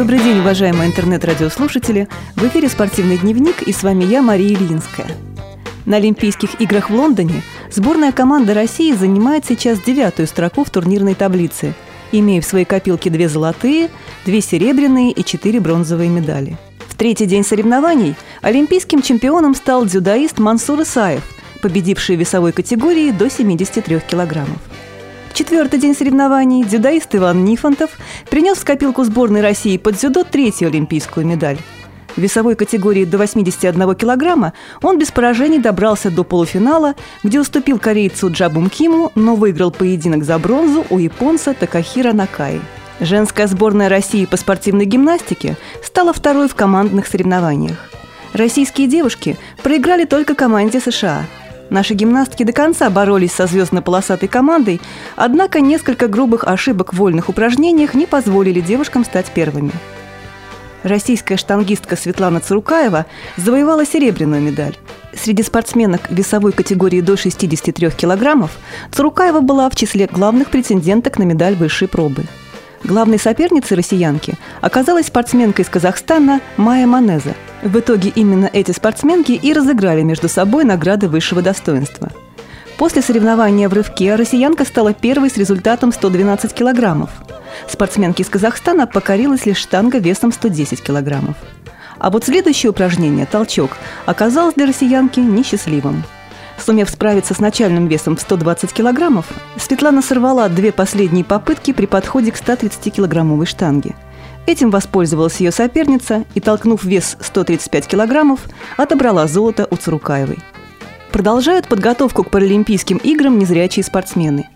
Добрый день, уважаемые интернет-радиослушатели! В эфире «Спортивный дневник» и с вами я, Мария Ильинская. На Олимпийских играх в Лондоне сборная команда России занимает сейчас девятую строку в турнирной таблице, имея в своей копилке две золотые, две серебряные и четыре бронзовые медали. В третий день соревнований олимпийским чемпионом стал дзюдоист Мансур Исаев, победивший в весовой категории до 73 килограммов. Четвертый день соревнований дзюдоист Иван Нифонтов принес в копилку сборной России под дзюдо третью олимпийскую медаль. В весовой категории до 81 килограмма он без поражений добрался до полуфинала, где уступил корейцу Джабум Киму, но выиграл поединок за бронзу у японца Такахира Накаи. Женская сборная России по спортивной гимнастике стала второй в командных соревнованиях. Российские девушки проиграли только команде США – Наши гимнастки до конца боролись со звездно-полосатой командой, однако несколько грубых ошибок в вольных упражнениях не позволили девушкам стать первыми. Российская штангистка Светлана Цурукаева завоевала серебряную медаль. Среди спортсменок весовой категории до 63 килограммов Цурукаева была в числе главных претенденток на медаль высшей пробы. Главной соперницей россиянки оказалась спортсменка из Казахстана Майя Манеза – в итоге именно эти спортсменки и разыграли между собой награды высшего достоинства. После соревнования в рывке россиянка стала первой с результатом 112 килограммов. Спортсменке из Казахстана покорилась лишь штанга весом 110 килограммов. А вот следующее упражнение «толчок» оказалось для россиянки несчастливым. Сумев справиться с начальным весом в 120 килограммов, Светлана сорвала две последние попытки при подходе к 130-килограммовой штанге – Этим воспользовалась ее соперница и, толкнув вес 135 килограммов, отобрала золото у Цурукаевой. Продолжают подготовку к Паралимпийским играм незрячие спортсмены.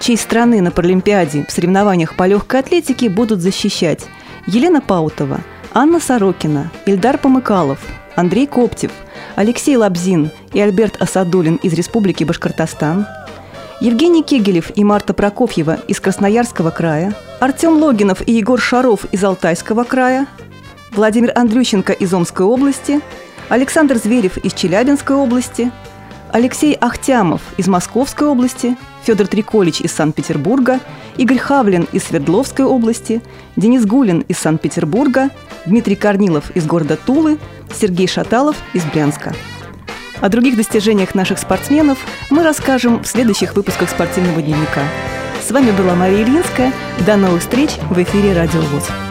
Честь страны на Паралимпиаде в соревнованиях по легкой атлетике будут защищать Елена Паутова, Анна Сорокина, Ильдар Помыкалов, Андрей Коптев, Алексей Лабзин и Альберт Асадулин из Республики Башкортостан – Евгений Кегелев и Марта Прокофьева из Красноярского края, Артем Логинов и Егор Шаров из Алтайского края, Владимир Андрющенко из Омской области, Александр Зверев из Челябинской области, Алексей Ахтямов из Московской области, Федор Триколич из Санкт-Петербурга, Игорь Хавлин из Свердловской области, Денис Гулин из Санкт-Петербурга, Дмитрий Корнилов из города Тулы, Сергей Шаталов из Брянска. О других достижениях наших спортсменов мы расскажем в следующих выпусках спортивного дневника. С вами была Мария Ильинская. До новых встреч в эфире «Радио ВОЗ».